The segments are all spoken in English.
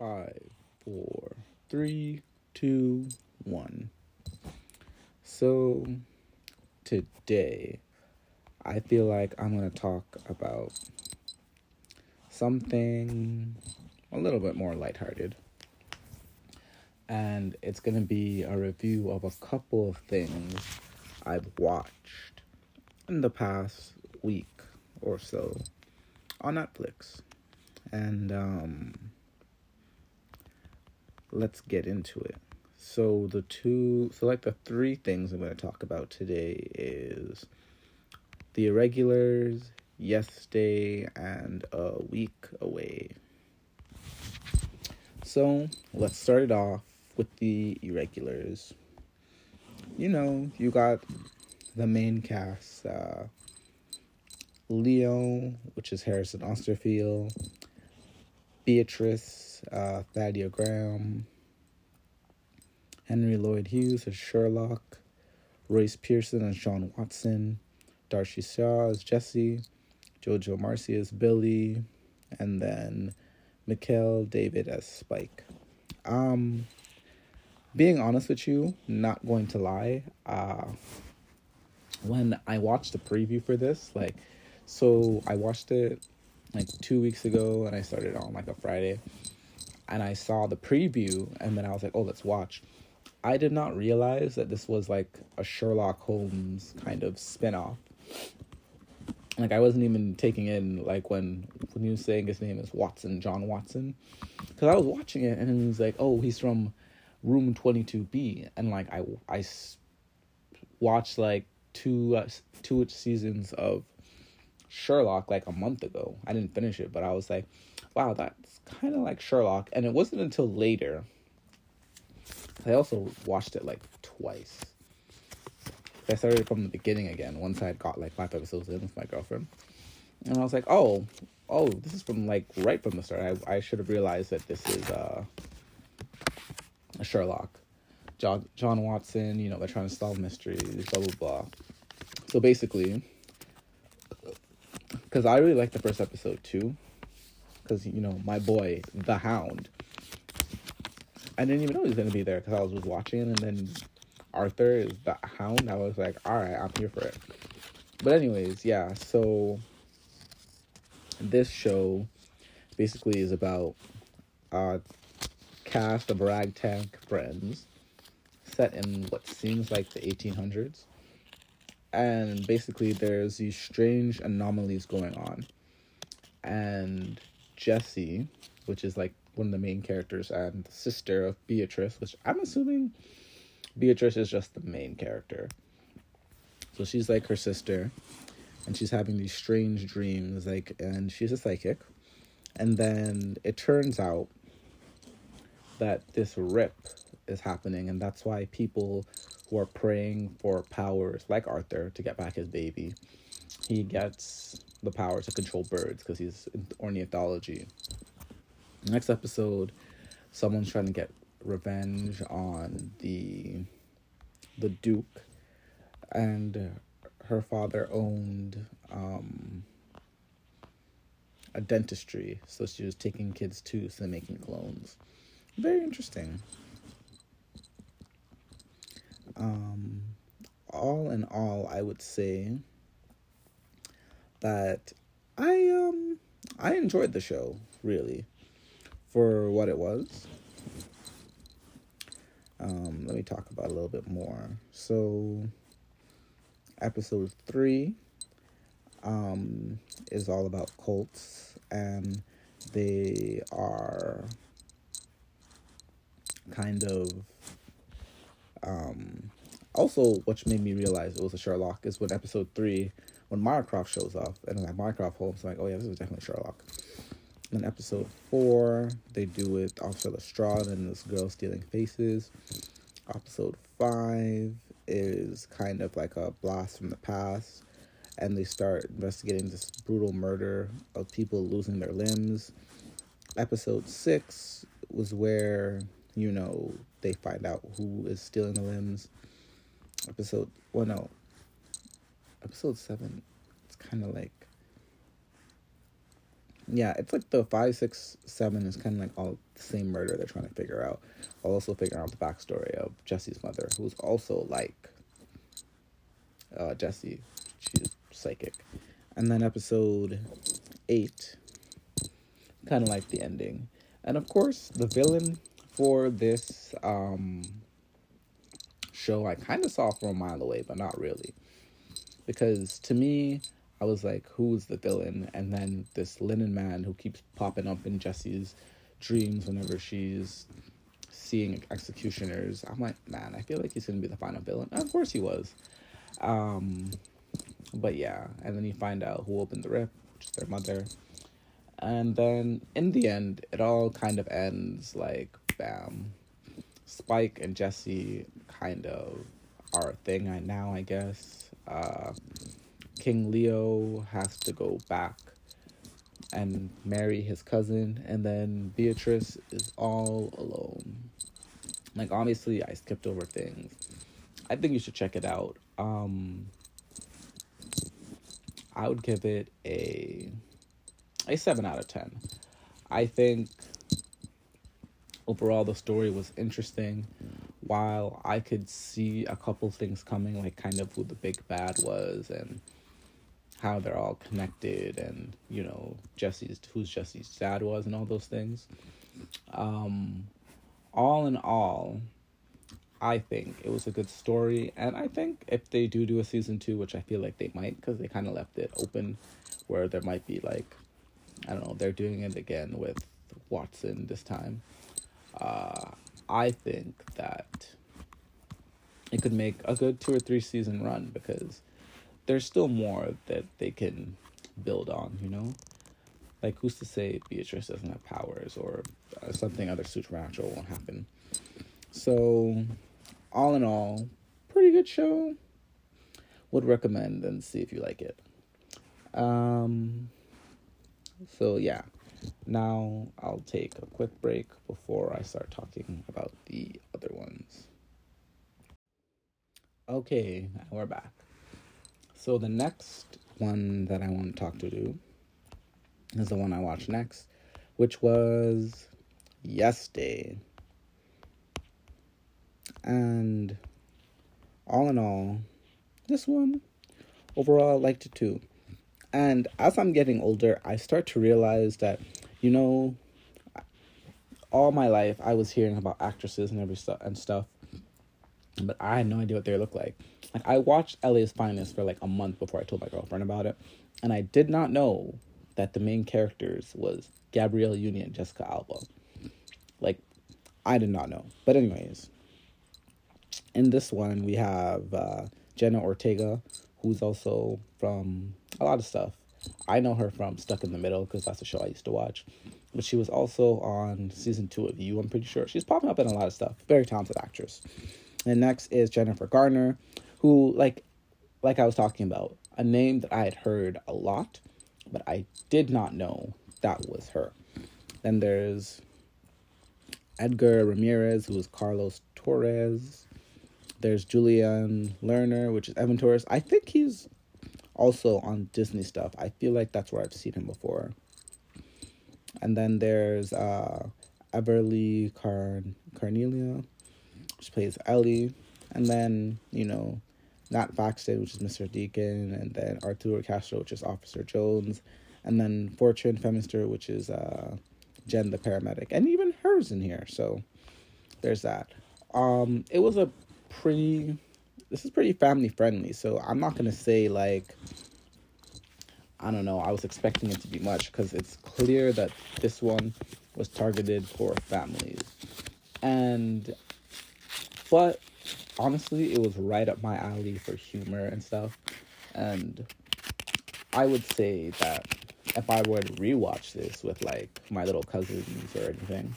Five, four, three, two, one. So, today, I feel like I'm going to talk about something a little bit more lighthearted. And it's going to be a review of a couple of things I've watched in the past week or so on Netflix. And um, let's get into it. So the two, so like the three things I'm going to talk about today is the irregulars, yes day, and a week away. So let's start it off with the irregulars. You know, you got the main cast, uh, Leo, which is Harrison Osterfield, Beatrice, uh, Thaddea Graham, Henry Lloyd Hughes as Sherlock, Royce Pierreson as John Watson, Darci Shaw as Jesse, Jojo Macari as Billy, and then McKell David as Spike. Um, being honest with you, not going to lie, uh, when I watched the preview for this, like, so I watched it like two weeks ago and I started on like a Friday and I saw the preview and then I was like, oh, let's watch. I did not realize that this was like a Sherlock Holmes kind of spin-off. Like I wasn't even taking in like when when he was saying his name is Watson, John Watson. Cuz I was watching it and he was like, "Oh, he's from room 22B." And like I I watched like two uh, two seasons of Sherlock like a month ago. I didn't finish it, but I was like, "Wow, that's kind of like Sherlock." And it wasn't until later I also watched it like twice. I started from the beginning again once I had got like five episodes in with my girlfriend. And I was like, oh, oh, this is from like right from the start. I, I should have realized that this is uh, a Sherlock. John, John Watson, you know, they're trying to solve mysteries, blah, blah, blah. So basically, because I really liked the first episode too. Because, you know, my boy, the Hound, I didn't even know he was gonna be there because I was just watching, and then Arthur is the Hound. I was like, all right, I'm here for it. But anyways, yeah. So this show basically is about a cast of ragtag friends set in what seems like the 1800s. And basically, there's these strange anomalies going on. And Jesse, which is like one of the main characters and the sister of Beatrice, which I'm assuming Beatrice is just the main character. So she's like her sister, and she's having these strange dreams, like, and she's a psychic. And then it turns out that this rip is happening, and that's why people who are praying for powers, like Arthur, to get back his baby, he gets the power to control birds because he's in ornithology. Next episode, someone's trying to get revenge on the the Duke, and her father owned um, a dentistry, so she was taking kids' tooth and making clones. Very interesting. Um, all in all, I would say that I um I enjoyed the show really for what it was. Um, let me talk about a little bit more. So, episode three um, is all about cults, and they are kind of um, also, which made me realize it was a Sherlock is when episode three, when Mycroft shows up, and like Mycroft Holmes, I'm like, oh yeah, this is definitely Sherlock. In episode four, they do with Officer Lestrade and this girl stealing faces. Episode five is kind of like a blast from the past, and they start investigating this brutal murder of people losing their limbs. Episode six was where, you know, they find out who is stealing the limbs. Episode, well, no, episode seven, it's kind of like yeah, it's like the five, six, seven is kind of like all the same murder they're trying to figure out. I'll also figure out the backstory of Jesse's mother, who's also like uh, Jesse. She's psychic. And then episode eight, kind of like the ending. And of course, the villain for this um, show I kind of saw from a mile away, but not really. Because to me, I was like, who's the villain? And then this linen man who keeps popping up in Jesse's dreams whenever she's seeing executioners. I'm like, man, I feel like he's gonna be the final villain. And of course he was. Um, but yeah, and then you find out who opened the rip, which is their mother. And then in the end, it all kind of ends like, bam. Spike and Jesse kind of are a thing now, I guess. Uh, King Leo has to go back and marry his cousin, and then Beatrice is all alone. Like, obviously, I skipped over things. I think you should check it out. Um, I would give it a a seven out of ten. I think overall the story was interesting. While I could see a couple things coming, like kind of who the big bad was and how they're all connected and you know Jesse's who's Jesse's dad was and all those things. Um, all in all, I think it was a good story, and I think if they do do a season two, which I feel like they might, because they kind of left it open, where there might be like, I don't know, they're doing it again with Watson this time. Uh, I think that it could make a good two or three season run because there's still more that they can build on, you know? Like, who's to say Beatrice doesn't have powers or uh, something other supernatural won't happen? So, all in all, pretty good show. Would recommend and see if you like it. Um, so, yeah. Now I'll take a quick break before I start talking about the other ones. Okay, we're back. So the next one that I want to talk to do is the one I watched next, which was Yes Day. And all in all, this one overall I liked it too. And as I'm getting older, I start to realize that, you know, all my life I was hearing about actresses and every stuff and stuff, but I had no idea what they looked like. Like I watched LA's Finest for like a month before I told my girlfriend about it, and I did not know that the main characters was Gabrielle Union and Jessica Alba. Like, I did not know. But anyways, in this one we have uh, Jenna Ortega, who's also from a lot of stuff. I know her from Stuck in the Middle because that's a show I used to watch. But she was also on season two of You, I'm pretty sure. She's popping up in a lot of stuff. Very talented actress. And next is Jennifer Garner, who like like I was talking about, a name that I had heard a lot, but I did not know that was her. Then there's Edgar Ramirez, who is Carlos Torres. There's Julian Lerner, which is Evan Torres. I think he's also on Disney stuff. I feel like that's where I've seen him before. And then there's uh, Everly Car- Carnelia, which plays Ellie. And then, you know, Nat Faxon, which is Mr. Deacon, and then Arturo Castro, which is Officer Jones, and then Fortune Feimster, which is uh, Jen the paramedic, and even hers in here. So there's that. Um, it was a pretty. This is pretty family friendly, so I'm not gonna say like. I don't know. I was expecting it to be much because it's clear that this one was targeted for families, and but honestly, it was right up my alley for humor and stuff. And I would say that if I were to rewatch this with like my little cousins or anything,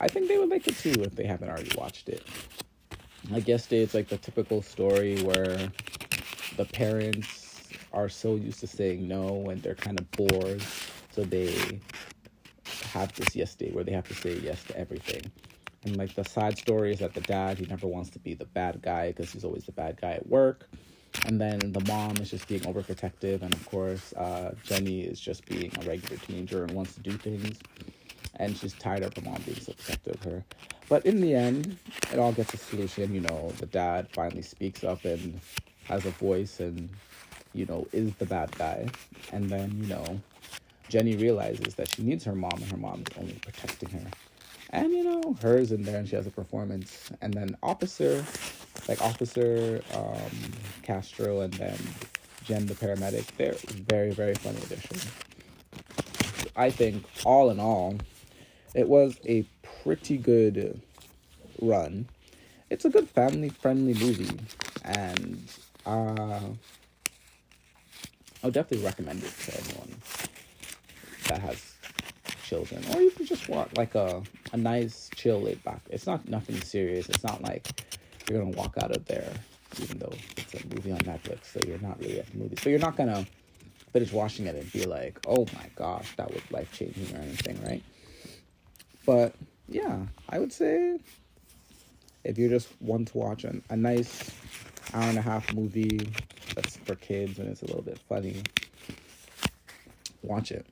I think they would like it too if they haven't already watched it. I guess it's like the typical story where the parents are so used to saying no and they're kind of bored, so they have this yes day where they have to say yes to everything. And like the side story is that the dad, he never wants to be the bad guy because he's always the bad guy at work. And then the mom is just being overprotective, and of course, uh, Jenny is just being a regular teenager and wants to do things. And she's tired of her mom being so protective of her. But in the end, it all gets a solution. You know, the dad finally speaks up and has a voice and, you know, is the bad guy. And then, you know, Jenny realizes that she needs her mom and her mom is only protecting her. And, you know, hers in there and she has a performance. And then Officer, like Officer um, Castro and then Jen the paramedic, they're very, very funny addition. I think, all in all, it was a pretty good run. It's a good family friendly movie, and uh, I would definitely recommend it to anyone that has children, or you can just want like a a nice chill laid back. It's not nothing serious. It's not like you're gonna walk out of there, even though it's a movie on Netflix, so you're not really at the movie. So you're not gonna finish watching it and be like, oh my gosh, that was life changing or anything, right? But yeah, I would say if you just want to watch an, a nice hour and a half movie that's for kids and it's a little bit funny, watch it.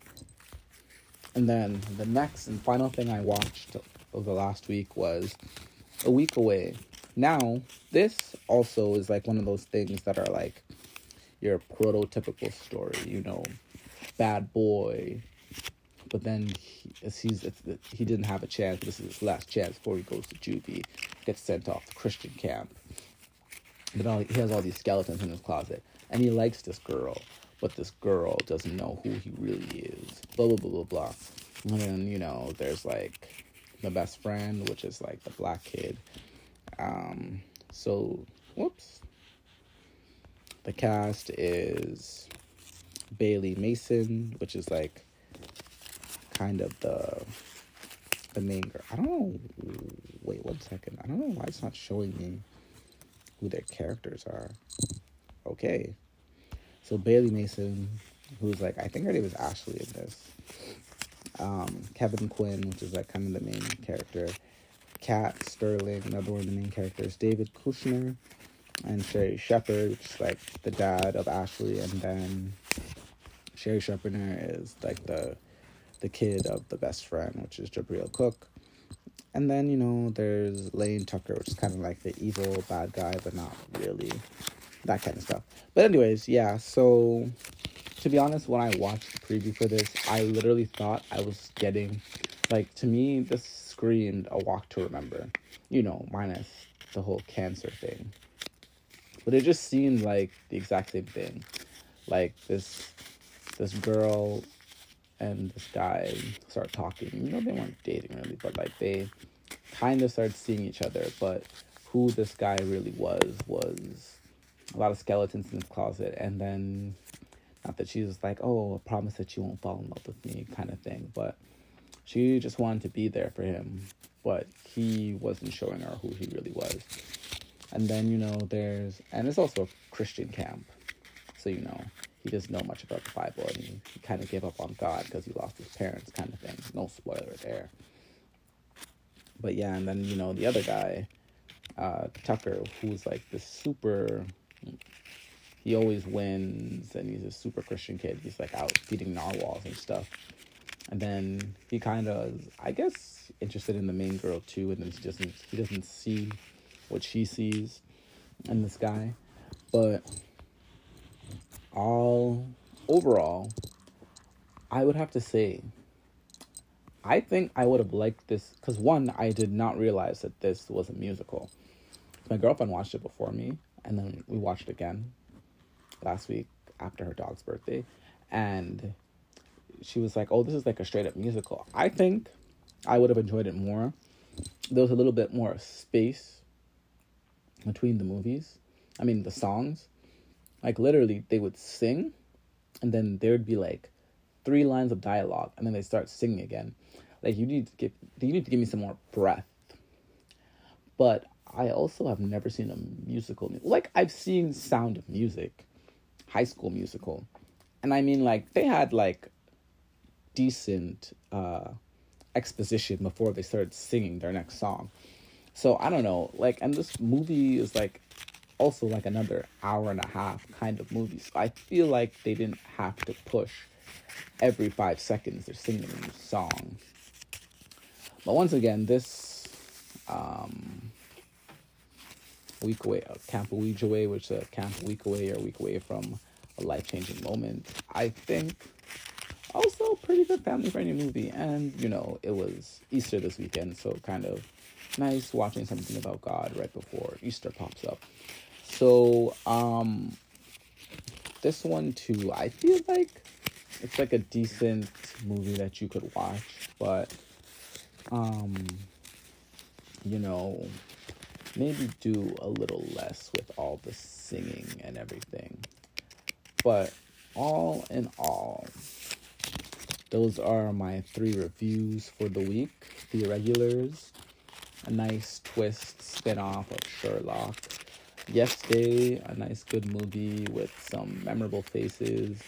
And then the next and final thing I watched over the last week was A Week Away. Now, this also is like one of those things that are like your prototypical story, you know, bad boy, but then he, he's he didn't have a chance. This is his last chance before he goes to juvie, gets sent off to Christian camp. But all, he has all these skeletons in his closet, and he likes this girl, but this girl doesn't know who he really is. Blah blah blah blah blah. And then you know, there's like the best friend, which is like the black kid. Um, so whoops. The cast is Bailey Mason, which is like kind of the the main girl. I don't know. Wait one second. I don't know why it's not showing me who their characters are. Okay, so Bailey Madison, who's like I think her name is Ashley in this. Um, Kevin Quinn, which is like kind of the main character. Kat Sterling, another one of the main characters. David Kushner and Sherri Shepherd, which is like the dad of Ashley, and then Sherri Shepherd is like the the kid of the best friend, which is Jahbril Cook. And then, you know, there's Lane Tucker, which is kind of like the evil bad guy, but not really. That kind of stuff. But, anyways, yeah, so to be honest, when I watched the preview for this, I literally thought I was getting, like, to me, this screamed a walk to remember, you know, minus the whole cancer thing. But it just seemed like the exact same thing. Like, this this girl and this guy start talking. You know, they weren't dating really, but like they kind of started seeing each other. But who this guy really was was a lot of skeletons in his closet, and then not that she was like, "Oh, I promise that you won't fall in love with me," kind of thing, but she just wanted to be there for him, but he wasn't showing her who he really was. And then you know, there's and it's also a Christian camp, so you know he doesn't know much about the Bible and he, he kind of gave up on God because he lost his parents, kind of thing. No spoiler there. But yeah, and then you know the other guy, uh, Tucker, who's like the super. He always wins, and he's a super Christian kid. He's like out feeding narwhals and stuff. And then he kind of, I guess, interested in the main girl too, and then he doesn't he doesn't see what she sees in this guy, but all overall, I would have to say, I think I would have liked this because one, I did not realize that this was a musical. My girlfriend watched it before me, and then we watched again last week after her dog's birthday, and she was like, "Oh, this is like a straight up musical." I think I would have enjoyed it more. There was a little bit more space between the movies. I mean, the songs like literally, they would sing, and then there would be like three lines of dialogue, and then they start singing again. Like you need to give you need to give me some more breath. But I also have never seen a musical. Like I've seen Sound of Music, High School Musical, and I mean like they had like decent uh, exposition before they started singing their next song. So I don't know, like, and this movie is like also like another hour and a half kind of movie. So I feel like they didn't have to push every five seconds they're singing a new song. But once again, this um, week away, uh, camp a week away, which is a camp week away or week away from a life changing moment. I think also pretty good family friendly movie, and you know it was Easter this weekend, so kind of nice watching something about God right before Easter pops up. So um, this one too, I feel like it's like a decent movie that you could watch, but um, you know maybe do a little less with all the singing and everything. But all in all, those are my three reviews for the week. The Irregulars, a nice twist spin off of Sherlock. Yesterday, a nice good movie with some memorable faces.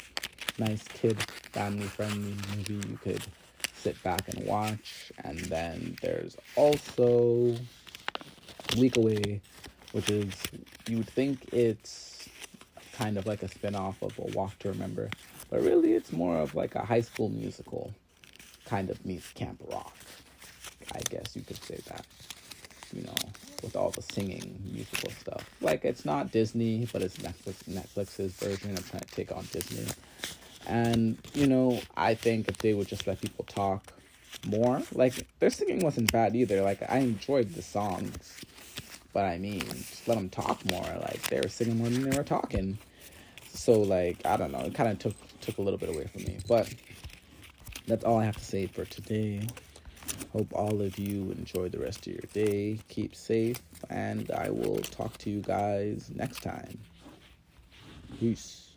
Nice kid family friendly movie you could sit back and watch. And then there's also Week Away, which is you would think it's kind of like a spin-off of a Walk to Remember, but really it's more of like a high school musical kind of meets Camp Rock. I guess you could say that. You know, with all the singing musical stuff. Like it's not Disney, but it's Netflix Netflix's version of trying to take on Disney. And, you know, I think if they would just let people talk more, like their singing wasn't bad either. Like I enjoyed the songs but I mean, just let them talk more. Like they were singing more than they were talking. So like I don't know, it kind of took took a little bit away from me. But that's all I have to say for today. Hope all of you enjoy the rest of your day. Keep safe, and I will talk to you guys next time. Peace.